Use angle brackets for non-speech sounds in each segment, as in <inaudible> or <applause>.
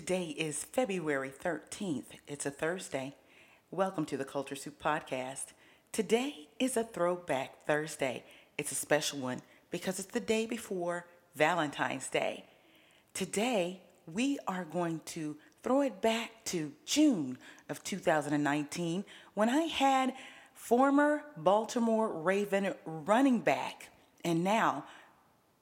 Today is February 13th. It's a Thursday. Welcome to the Culture Soup Podcast. Today is a throwback Thursday. It's a special one because it's the day before Valentine's Day. Today, we are going to throw it back to June of 2019 when I had former Baltimore Raven running back and now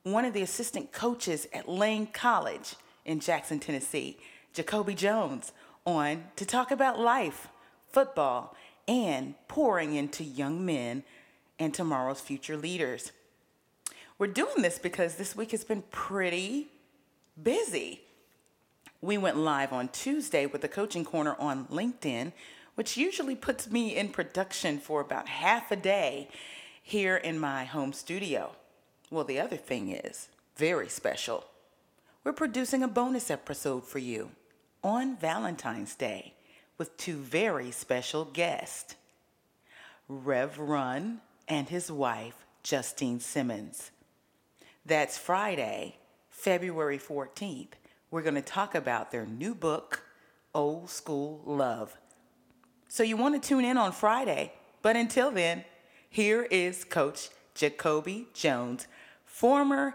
one of the assistant coaches at Lane College in Jackson, Tennessee, Jacoby Jones, on to talk about life, football, and pouring into young men and tomorrow's future leaders. We're doing this because this week has been pretty busy. We went live on Tuesday with the Coaching Corner on LinkedIn, which usually puts me in production for about half a day here in my home studio. Well, the other thing is very special we're producing a bonus episode for you on Valentine's Day with two very special guests Rev Run and his wife, Justine Simmons. That's Friday, February 14th. We're going to talk about their new book, Old School Love. So you want to tune in on Friday, but until then, here is Coach Jacoby Jones, former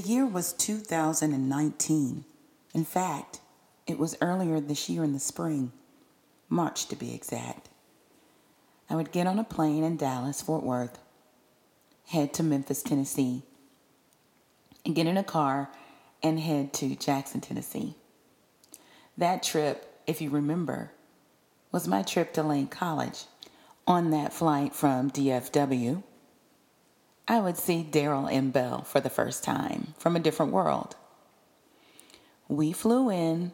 The year was 2019. In fact, it was earlier this year in the spring, March to be exact. I would get on a plane in Dallas, Fort Worth, head to Memphis, Tennessee, and get in a car and head to Jackson, Tennessee. That trip, if you remember, was my trip to Lane College. On that flight from DFW, I would see Daryl M. Bell for the first time from a different world. We flew in,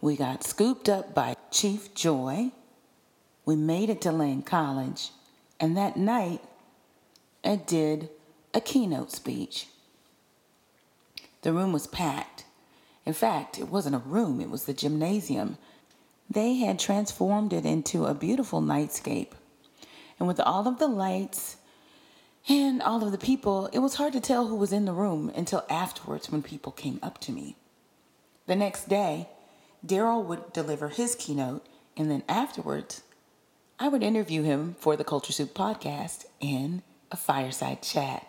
we got scooped up by Chief Joy, we made it to Lane College, and that night I did a keynote speech. The room was packed. In fact, it wasn't a room, it was the gymnasium. They had transformed it into a beautiful nightscape. And with all of the lights and all of the people, it was hard to tell who was in the room until afterwards when people came up to me. The next day, Daryl would deliver his keynote, and then afterwards, I would interview him for the Culture Soup podcast in a fireside chat.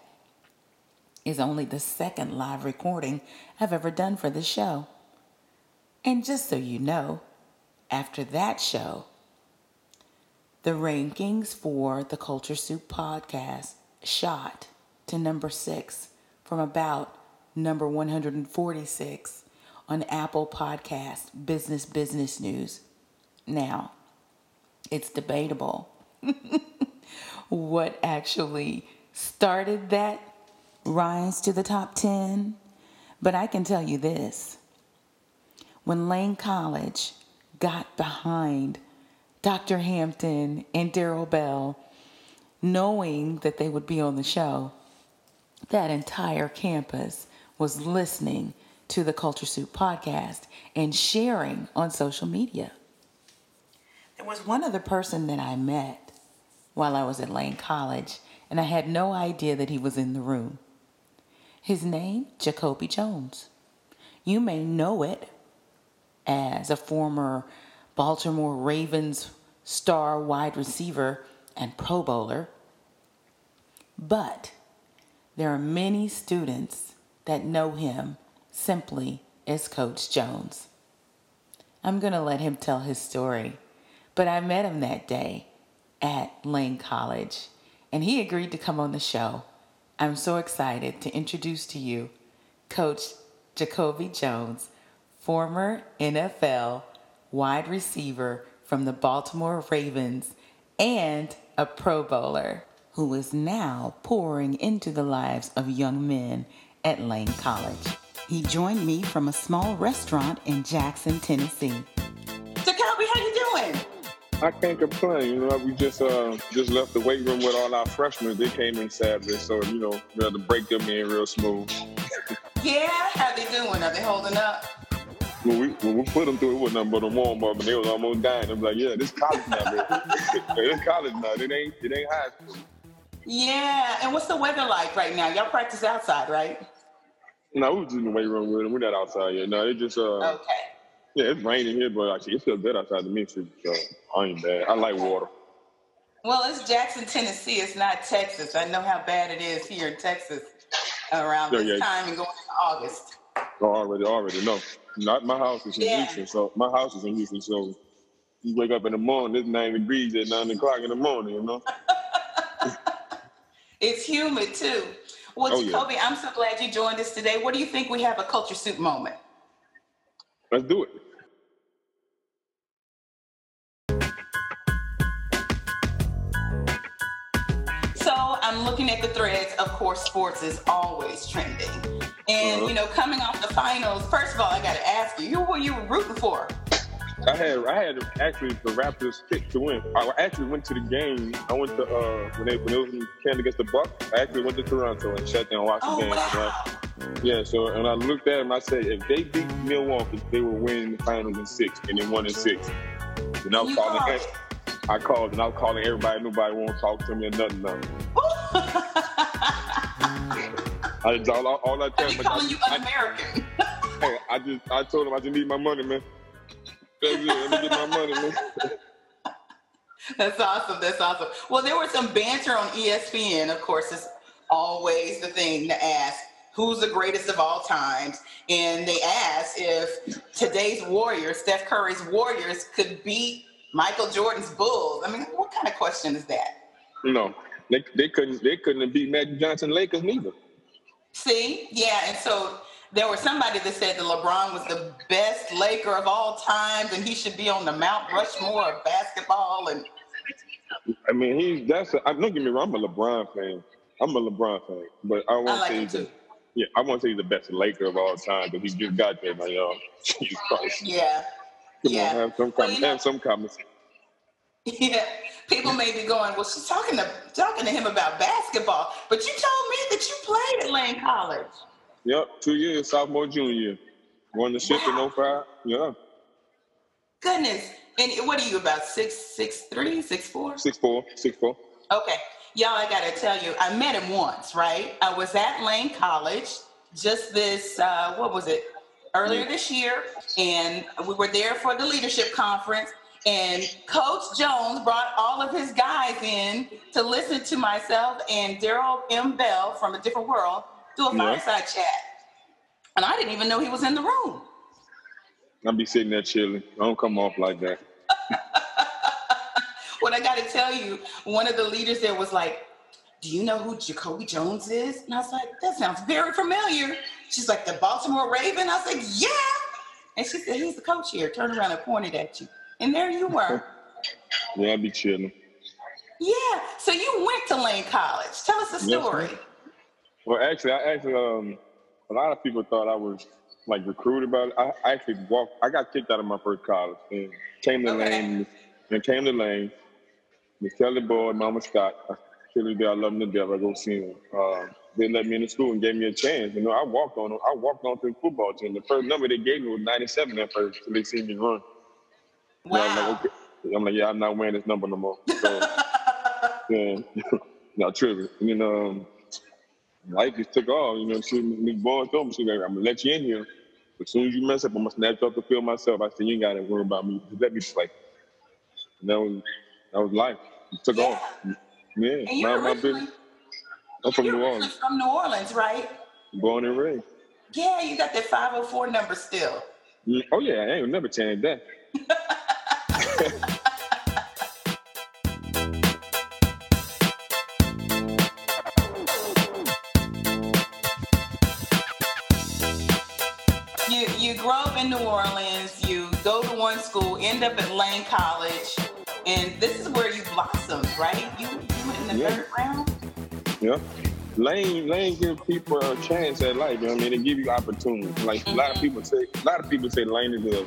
Is only the second live recording I've ever done for the show. And just so you know, after that show, the rankings for the Culture Soup podcast shot to number six from about number 146 on Apple Podcast Business Business News. Now, it's debatable <laughs> what actually started that rise to the top 10, but I can tell you this. When Lane College got behind Dr. Hampton and Daryl Bell knowing that they would be on the show, that entire campus was listening to the Culture Soup podcast and sharing on social media. There was one other person that I met while I was at Lane College, and I had no idea that he was in the room. His name, Jacoby Jones. You may know it as a former Baltimore Ravens star wide receiver and Pro Bowler. But there are many students that know him simply as Coach Jones. I'm going to let him tell his story, but I met him that day at Lane College, and he agreed to come on the show. I'm so excited to introduce to you Coach Jacoby Jones, former NFL wide receiver from the Baltimore Ravens and a Pro Bowler. who is now pouring into the lives of young men at Lane College. He joined me from a small restaurant in Jackson, Tennessee. So, Kobe, how you doing? I can't complain. You know, we just uh, just left the weight room with all our freshmen. They came in Saturday, so you know, we had to break them in real smooth. yeah, how they doing? Are they holding up? When we when we put them through, it wasn't nothing but a warm up, and they was almost dying. I'm like, yeah, this college now, man. <laughs> this college now. It ain't it ain't high school. Yeah, and what's the weather like right now? Y'all practice outside, right? No, we was in the weight room with them. We're not outside yet. No, it just uh. Okay. Yeah, it's raining here, but actually it feels good outside the me. So I ain't bad. I like water. Well, it's Jackson, Tennessee. It's not Texas. I know how bad it is here in Texas around this yeah. time and going into August. Oh, already, already no. Not my house is in yeah. Houston, so my house is in Houston. So you wake up in the morning, it's nine degrees at nine o'clock in the morning. You know. <laughs> it's humid too. Well, oh, Jacoby, yeah. I'm so glad you joined us today. What do you think we have a culture soup moment? Let's do it. So I'm looking at the threads. Of course, sports is always trending. And, uh-huh. you know, coming off the finals, first of all, I got to ask you, who were you rooting for? I had I had actually the Raptors pick to win. I actually went to the game. I went to uh when they when it was in against the Bucks. I actually went to Toronto and sat there and watched oh, the game. Wow. Right? Yeah, so and I looked at them. I said, if they beat Milwaukee, they will win the finals in six, and they won in six. And I was calling. Called I called and I was calling everybody. Nobody won't talk to me or nothing. nothing. I all, all, I tell them. calling I, you un-American. <laughs> Hey, I just I told them I just need my money, man. Let me get my money, man. <laughs> That's awesome. That's awesome. Well, there was some banter on ESPN. Of course, it's always the thing to ask who's the greatest of all times. And they asked if today's Warriors, Steph Curry's Warriors, could beat Michael Jordan's Bulls. I mean, what kind of question is that? No, they, they couldn't. They couldn't beat Magic Johnson Lakers neither. See, yeah, and so there was somebody that said that LeBron was the best Laker of all times, and he should be on the Mount Rushmore of basketball. And I mean, he's that's. A, don't get me wrong. I'm a LeBron fan. I'm a LeBron fan, but I won't like say he's yeah, I won't say he's the best Laker of all time, but he just got there, my y'all. <laughs> Jesus Christ. Yeah. Come yeah. on, have some well, you know, have some comments. <laughs> Yeah, people may be going, well, she's talking to talking to him about basketball, but you told me that you played at Lane College. Yep, two years, sophomore, junior year. Won the ship wow. in 05. Yeah. Goodness. And what are you about? Six, six, three, six, four? Six, four, six, four. Okay. Y'all, I gotta tell you, I met him once, right? I was at Lane College just this, uh, what was it, earlier this year, and we were there for the leadership conference. And Coach Jones brought all of his guys in to listen to myself and Daryl M. Bell from a different world do a yeah. fireside chat. And I didn't even know he was in the room. I'll be sitting there chilling. I don't come off like that. <laughs> what I got to tell you, one of the leaders there was like, Do you know who Jacoby Jones is? And I was like, That sounds very familiar. She's like, The Baltimore Raven? I was like, Yeah. And she said, He's the coach here. Turned around and pointed at you. And there you were. <laughs> yeah, I'll be chilling. Yeah. So you went to Lane College. Tell us the story. Yes, well, actually, I actually, um, a lot of people thought I was like recruited by. I, I actually walked. I got kicked out of my first college and came to okay. Lane. And came to Lane. Miss Kelly Boyd, Mama Scott. Kelly I love them to death. I go see them. Uh, they let me in the school and gave me a chance. You know, I walked on. I walked on to the football team. The first number they gave me was 97 at first, so they seen me run. Wow. I'm like, okay. I'm like, yeah, I'm not wearing this number no more. <laughs> So, yeah, <laughs> not tripping. You know, um, life just took off. You know, she was born told me, she like, I'm gonna let you in here. But as soon as you mess up, I'm gonna snatch off the field myself. I said, you ain't gotta worry about me. Just let me play. And that was that was life. It took yeah. off. Yeah. And you're my business. I'm from New Orleans. From New Orleans, right? Born and raised. Yeah, you got that 504 number still. Mm, oh yeah, I ain't never change that. You you grow up in New Orleans, you go to one school, end up at Lane College, and this is where you blossomed, right? You, you went in the Yeah. third round. Yeah. Lane Lane give people a chance at life. You know what I mean? They give you opportunities. Like a lot of mm-hmm. people say, a lot of people say Lane is a,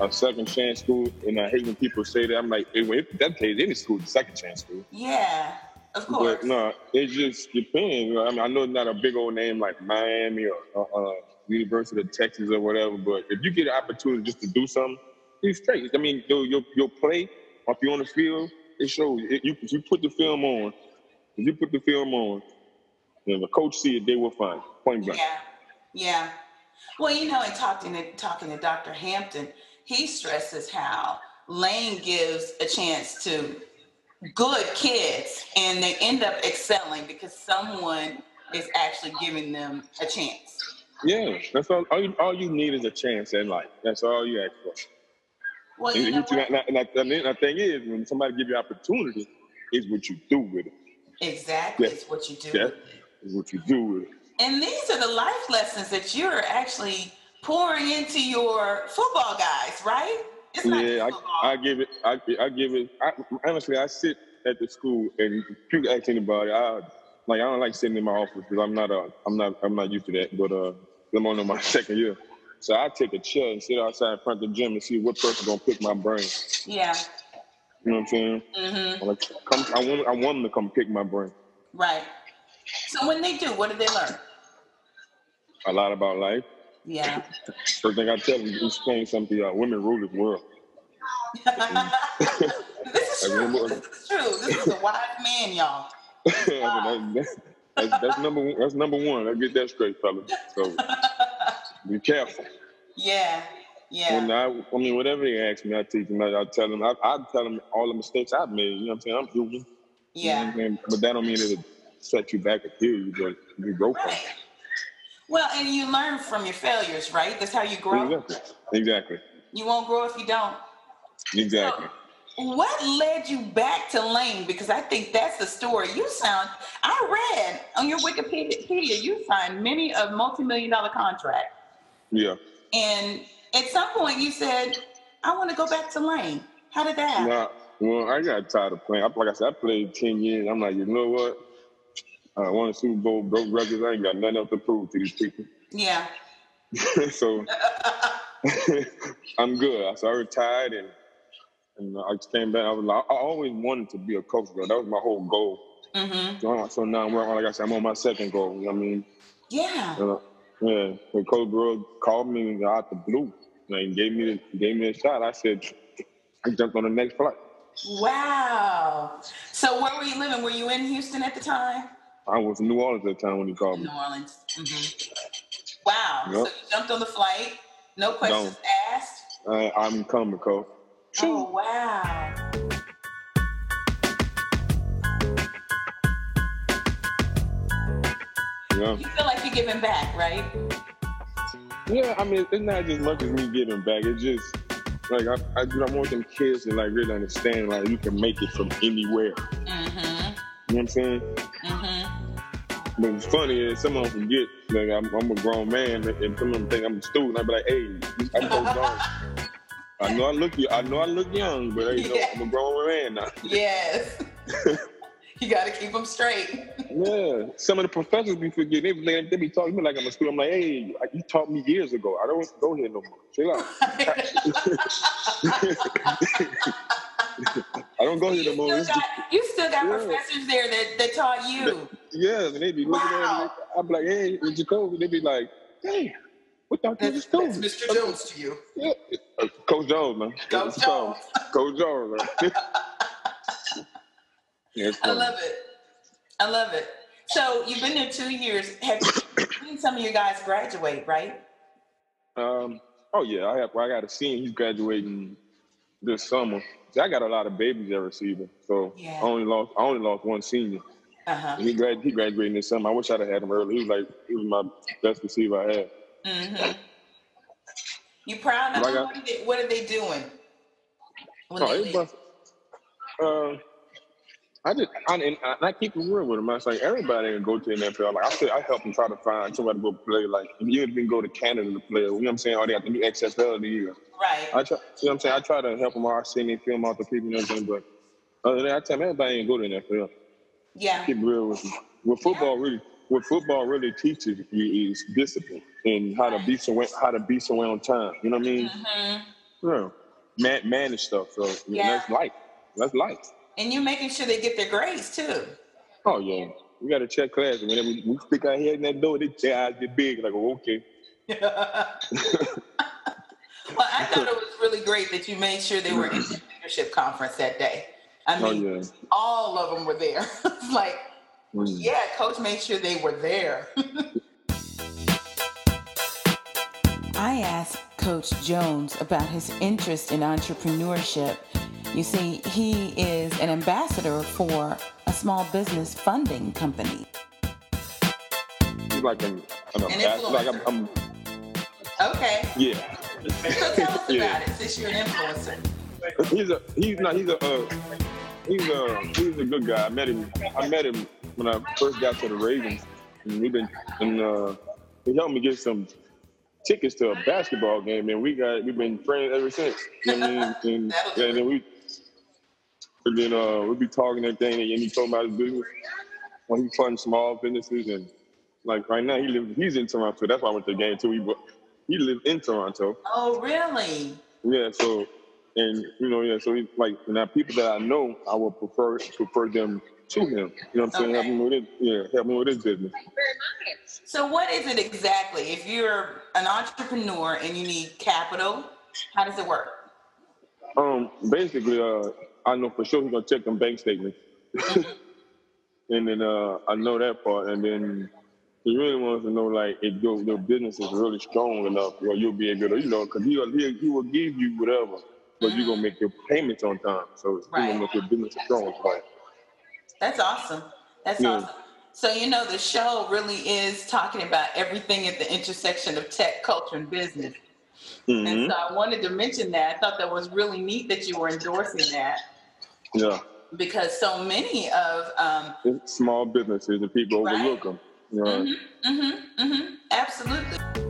a second chance school, and I hate when people say that. I'm like, if that's the case, any school second chance school. Yeah, of course. But no, it just depends. I mean, I know it's not a big old name like Miami or uh, uh, University of Texas or whatever, but if you get an opportunity just to do something, you straight. I mean, your your, your play, if you're on the field, it shows. It, you, if you put the film on, if you put the film on, and the coach see it, they will find. Point blank. Yeah, yeah. Well, you know, in talking to talking to Dr. Hampton, he stresses how Lane gives a chance to good kids, and they end up excelling because someone is actually giving them a chance. Yeah, that's all. All you, all you need is a chance in life. That's all you ask for. Well, And, you you- and, and, and the thing is, when somebody give you opportunity, is what you do with it. exactly, Yeah. it's what you do. Yeah. with it. Is what you do with it. And these are the life lessons that you're actually pouring into your football guys, right? It's not Yeah. I, I give it. I, I give it. I, honestly, I sit at the school and people ask anybody. I like. I don't like sitting in my office because I'm not. A, I'm not. I'm not used to that. But uh, I'm on my <laughs> second year, so I take a chair and sit outside in front of the gym and see what person gonna pick my brain. yeah. You know what I'm saying? Mm-hmm. I'm like, come. I want. I want them to come pick my brain. Right. So when they do, what do they learn? A lot about life. Yeah. <laughs> First thing I tell them, explain something. Uh, women rule the world. <laughs> this is true. This is true. This is a wise man, y'all. <laughs> that's, that's, that's number one. That's number one. I get that straight, fella. So be careful. Yeah. Yeah. When I, I mean, whatever they ask me, I teach them. I, I tell them. I, I tell them all the mistakes I've made. You know what I'm saying? I'm human. You know Yeah. But that don't mean it'll set you back or kill you. But you grow from Right. Well, and you learn from your failures, right? That's how you grow. Exactly. Exactly. You won't grow if you don't. Exactly. What led you back to Lane? Because I think that's the story. You sound, I read on your Wikipedia, you signed many a multi-million dollar contract. Yeah. And at some point you said, I want to go back to Lane. How did that happen? Nah, well, I got tired of playing. Like I said, I played 10 years. I'm like, you know what? I won a Super Bowl, broke records. I ain't got nothing else to prove to these people. Yeah. <laughs> so <laughs> I'm good. So I retired and and I just came back. I was like, I always wanted to be a coach, bro. That was my whole goal. Mm-hmm. So, so now I'm working, like I said, I'm on my second goal. You know what I mean? Yeah. Uh, yeah. So Coach Burrow called me out the blue and gave me gave me a shot. I said, I jumped on the next flight. Wow. So where were you living? Were you in Houston at the time? I was in New Orleans at the time when he called In me. New Orleans. hmm Wow. So you jumped on the flight, no questions asked. Uh, I'm coming, Coach. Oh wow. Yeah. You feel like you're giving back, right? Yeah, I mean, it's not just much as me giving back. It's just like I, I, I want them kids to like really understand like you can make it from anywhere. Mm-hmm. You know what I'm saying? But it's funny is some of them forget like I'm, I'm a grown man, and some of them think I'm a student. I be like, hey, I'm so <laughs> grown. I know I look, I know I look young, but hey, you know, I'm a grown man now. Yes. <laughs> you got to keep them straight. Yeah, some of the professors be forgetting. They be, they be talking to me like I'm a student. I'm like, hey, you taught me years ago. I don't go here no more. Chill out. <laughs> I don't go here no more. got, just- you still got Yeah. professors there that, that taught you. Yeah, and they be looking Wow. at me. I be like, hey, it's Jacoby. they'd be like, hey, what the that's is Mr. Jones to you. Yeah. Uh, Coach Jones, man. Coach called. Coach Jones, man. <laughs> yeah, I love it. I love it. So you've been there two years. Have you seen some of your guys graduate, right? Um, oh yeah, I have. I got a senior. He's graduating this summer. See, I got a lot of babies at receiver, so Yeah. I only lost. I only lost one senior. Uh-huh. And he grad. He graduating this summer. I wish I'd have had him early. He was like, he was my best receiver I had. Mm-hmm. You proud of them? What are they, what are they doing? When Oh, they it. Uh, I just, I, and I, and I keep it real with him. I was like, everybody can go to the NFL. Like I said, I help them try to find somebody to go play. Like if you even go to Canada to play. You know what I'm saying? Or they have to do XFL of the year. right. I try, you know what I'm saying? I try to help them out, send them film out to people and everything, but other than that, I tell them everybody ain't go to the NFL. Yeah. Keep real with you. What football really, what football really teaches you is discipline and how to be so how to be somewhere on time. You know what I mean? hmm Yeah. Man, manage stuff. So yeah. Yeah. that's life. That's life. And you're making sure they get their grades too. Oh yeah. We got to check class. And whenever we, we stick our head in that door, they their eyes get big. Like, oh, okay. <laughs> Well, I thought <laughs> it was really great that you made sure they were in the <clears throat> leadership conference that day. I Oh mean, yeah. all of them were there. it's <laughs> like, Mm. yeah, coach made sure they were there. <laughs> I asked Coach Jones about his interest in entrepreneurship. You see, he is an ambassador for a small business funding company. He's like an, an An ambassador. Like I'm, I'm, Okay. yeah. So tell us <laughs> Yeah. about it since you're an influencer. He's a he's not he's a uh, he's a he's a good guy. I met him I met him when I first got to the Ravens. And we've been and uh, he helped me get some tickets to a basketball game, and we got we've been friends ever since. You know what I mean? <laughs> And, That'll and then we and then uh, we be talking and everything, and he told me about his business. When he funds small businesses, and like right now he lives he's in Toronto. That's why I went to the game too. He he lived in Toronto. Oh, really? Yeah, so and you know, yeah, so he, like now people that I know, I would prefer prefer them to him. You know what I'm saying? Help Okay. me with it. Yeah, help me with his business. So, what is it exactly? If you're an entrepreneur and you need capital, how does it work? Um, basically, uh, I know for sure he's gonna check them bank statements, <laughs> and then uh, I know that part, and then he really wants to know like if your, your business is really strong enough, or you'll be able to, you know, because he he, he will give you whatever, but you're gonna make your payments on time, so Right. gonna make your business strong. Right? That's awesome. That's Yeah. awesome. So, you know, the show really is talking about everything at the intersection of tech, culture, and business. hmm And so, I wanted to mention that. I thought that was really neat that you were endorsing that Yeah. because so many of, um, small businesses and people Right. overlook them. You know? mm-hmm, mm-hmm, absolutely.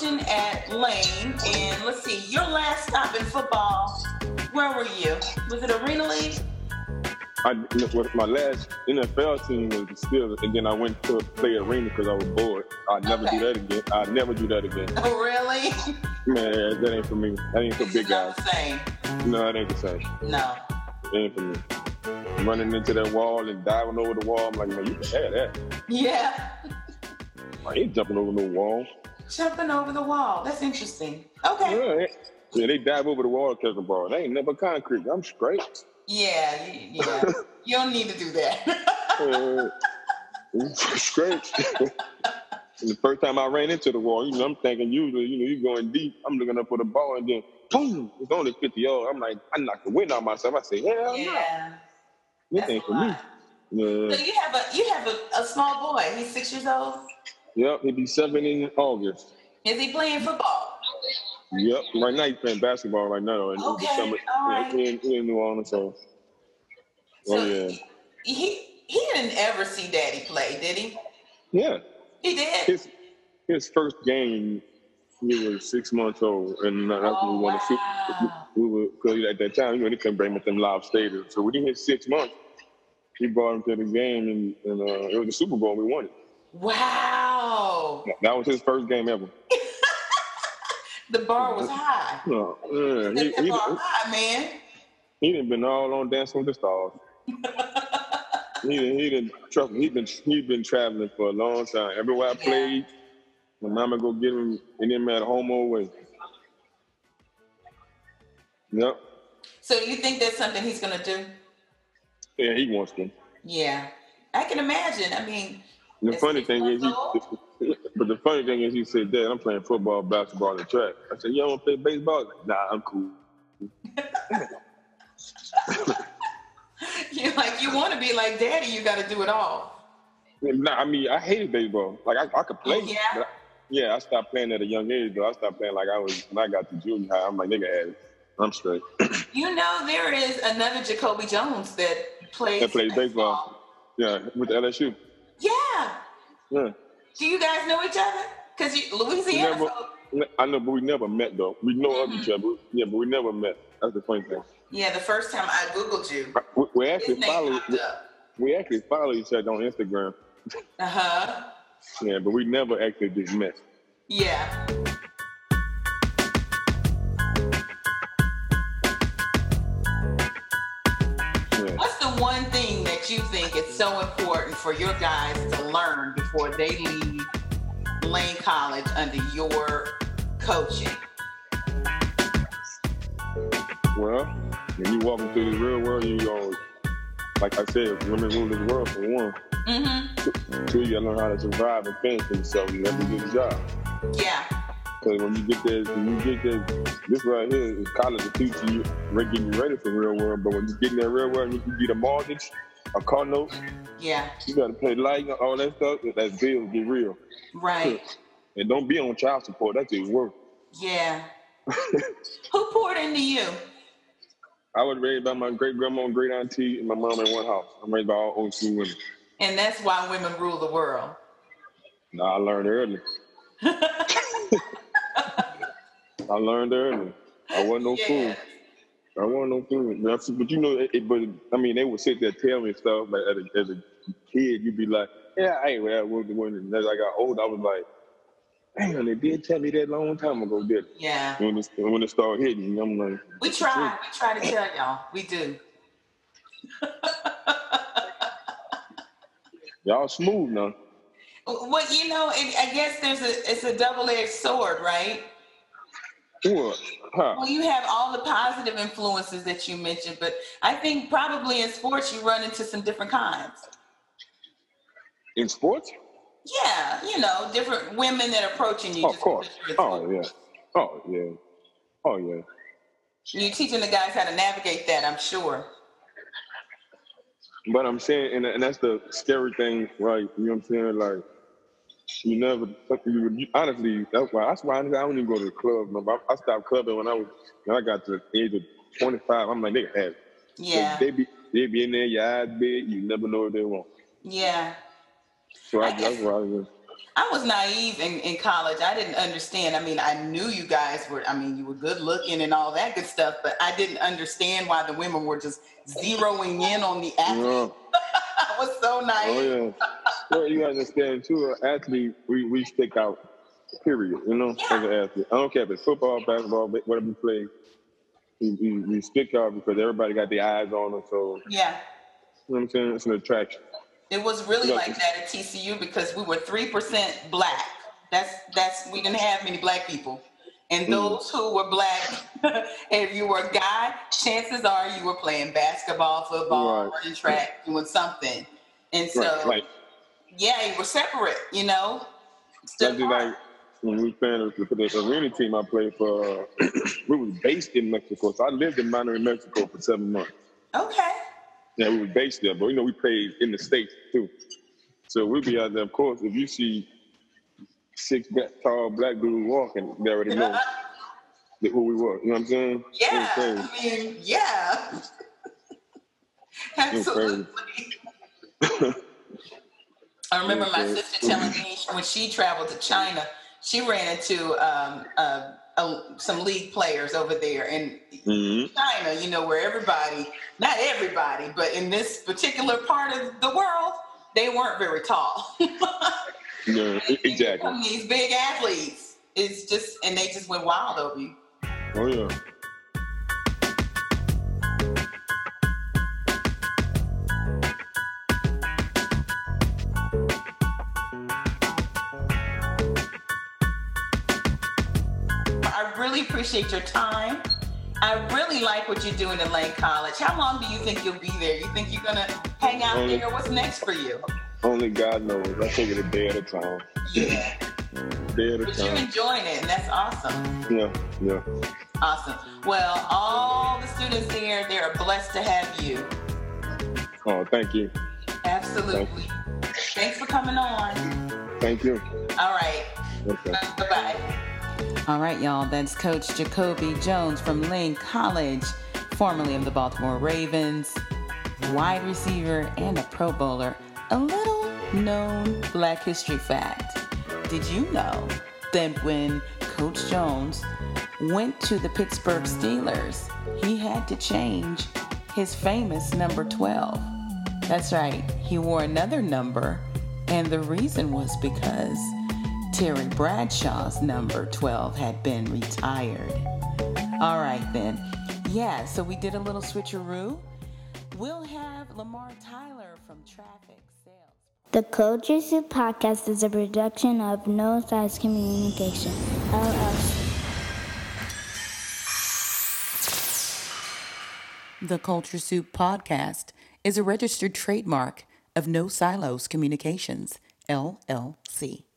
Coaching at Lane, and let's see, your last stop in football, where were you? Was it Arena League? I with my last NFL team was still, and then I went to play arena because I was bored. I'd never Okay. do that again. I'd never do that again. Oh, really? Man, that ain't for me. That ain't for big It's not guys. the same. No, that ain't the same. No. That ain't for me. Running into that wall and diving over the wall, I'm like, man, you can have that. Yeah. I ain't jumping over no wall. Jumping over the wall. That's interesting. Okay. Yeah, they- yeah, they dive over the wall to catch the ball. They ain't never concrete. I'm straight. Yeah, you- yeah. <laughs> you don't need to do that. Uh, <laughs> straight. <laughs> and the first time I ran into the wall, you know, I'm thinking usually, you know, you're going deep. I'm looking up for the ball, and then boom, it's only 50 yards. I'm like, I knocked the wind out myself. I say, hell no, yeah. this That's ain't for me. lot. Yeah. So you have a you have a, a small boy. He's six years old. Yep, he'll be seven in August. Is he playing football? Yep, right now he's playing basketball right now. In Okay, December. all Yeah, he in, in New Orleans, so. So Oh, yeah. he he didn't ever see Daddy play, did he? Yeah. He did. His his first game, he was six months old, and when Oh, we won Super. wow. We were because at that time, you know, they couldn't bring them live stadiums. So when he hit six months, he brought him to the game, and, and uh, it was the Super Bowl. and We won it. Wow. That was his first game ever. <laughs> The bar was high. No, yeah, Set he, <laughs> he, bar high, man. he done been all on Dancing with the Stars. <laughs> he done, he done, trust me, he been he been traveling for a long time. Everywhere I Yeah. played, my mama go get him, and then at home always. Yep. So you think that's something he's gonna do? Yeah, he wants to. Yeah. I can imagine. I mean, The funny thing is, he, <laughs> but the funny thing is, he said, "Dad, I'm playing football, basketball, and track." I said, "You don't want to play baseball?" Like, nah, I'm cool. <laughs> you're like you want to be like Daddy. You got to do it all. Nah, I mean, I hated baseball. Like I, I could oh, play. Oh, yeah? But I, yeah, I stopped playing at a young age. Though I stopped playing like I was when I got to junior high. I'm like, nigga, it. I'm straight. <clears throat> You know, there is another Jacoby Jones that plays. That plays baseball. Yeah, with LSU. Yeah. Yeah, Do you guys know each other? Because Louisiana. Never- so- I know, but we never met though. We know of each mm-hmm. other. Yeah, but we never met. That's the funny thing. Yeah, the first time I googled you, uh, We, we his actually follow. We, we actually follow each other on Instagram. Uh huh. Yeah, but we never actually just met. Yeah. For your guys to learn before they leave Lane College under your coaching? Well, when you walk into the real world, you go, like I said, women rule this world for one. Mm-hmm. Two, you gotta learn how to survive and fend for yourself. You to do the job. Yeah. Because when you get there, when you get there, this right here is college to teach you, re- get you ready for real world. But when you get in that real world, you can get a mortgage, a car note, Yeah. you gotta pay light, and all that stuff. If That bills get real. Right. <laughs> And don't be on child support. That's just work. Yeah. <laughs> Who poured into you? I was raised by my great grandma and great auntie and my mom in one house. I'm raised by all old school women. And that's why women rule the world. Now I learned early. <laughs> I learned early. I wasn't no fool. I wasn't no. Now, see, But you know, it, it- but I mean, they would sit there tell me stuff. Like as a, as a kid, you'd be like, "Yeah, I ain't well." When, when as I got older, I was like, "Damn, they did tell me that long time ago, did it?" Yeah. When it, when it started hitting, I'm like, We try. We try to tell y'all. We do. "Y'all smooth now." Well, you know, it, I guess there's a it's a double-edged sword, right? What? Huh? Well, you have all the positive influences that you mentioned, but I think probably in sports you run into some different kinds. In sports? Yeah, you know, different women that are approaching you. Oh, of course. because you're in Oh yeah. Oh yeah. Oh yeah. You're teaching the guys how to navigate that, I'm sure. But I'm saying, and, and that's the scary thing, right? You know what I'm saying? Like, you never, you, you, honestly, that's why, that's why I don't even go to the club. No, I, I stopped clubbing when I was, when I got to the age of 25. I'm like, they have it. Yeah, They be, they be in there, your eyes big, you never know what they want. yeah. So I, I guess- that's why I was, I was naive in, in college. I didn't understand. I mean, I knew you guys were, I mean, you were good looking and all that good stuff, but I didn't understand why the women were just zeroing in on the athlete. yeah. <laughs> I was so oh, naive. Oh yeah. Well, you understand too. Athlete, we we stick out. Period. You know, as an athlete, I don't care if it's football, basketball, whatever you play. We, we, we stick out because everybody got their eyes on us. So Yeah. you know what I'm saying? It's an attraction. It was really like that at TCU because we were three percent black. That's that's we didn't have many black people, and Mm. those who were black, <laughs> if you were a guy, chances are you were playing basketball, football, Right. running track, doing something. And so, right. Like yeah, were separate. You know, just apart. like when we playing for the arena team I played for. Uh, <clears throat> we was based in Mexico, so I lived in Monterrey, Mexico for seven months. okay. Yeah, we were based there, but you know we played in the states too. So we'd be out there. Of course, if you see six tall black dudes walking, they already know who we were. You know what I'm saying? Yeah, I mean, yeah. <laughs> Absolutely. <laughs> I remember my sister telling me when she traveled to China, she ran into um, uh, uh, some league players over there in crazy. hmm China, you know, where everybody, not everybody, but in this particular part of the world, they weren't very tall. <laughs> E- exactly. These big athletes, it's just, and they just went wild over you. Oh yeah. Really appreciate your time. I really like what you're doing at Lane College. How long do you think you'll be there? You think you're gonna hang out Only- there? What's next for you? Only God knows. I take it a day at a time. Yeah, Day at a but you're enjoying it, and that's awesome. Yeah, yeah. Awesome. Well, all the students there, they are blessed to have you. Oh, thank you. Absolutely. Thanks for coming on. Thank you. All right. Okay. Bye bye. All right, y'all. That's Coach Jacoby Jones from Lane College, formerly of the Baltimore Ravens, wide receiver and a Pro Bowler. A little known Black History fact. Did you know that when Coach Jones went to the Pittsburgh Steelers, he had to change his famous number 12. That's right, he wore another number, and the reason was because Terry Bradshaw's number 12 had been retired. All right, then. Yeah, so we did a little switcheroo. We'll have Lamar Tyler from Traffic Sales. The Culture Soup Podcast is a production of No Silos Communication, LLC. The Culture Soup Podcast is a registered trademark of No Silos Communications, LLC.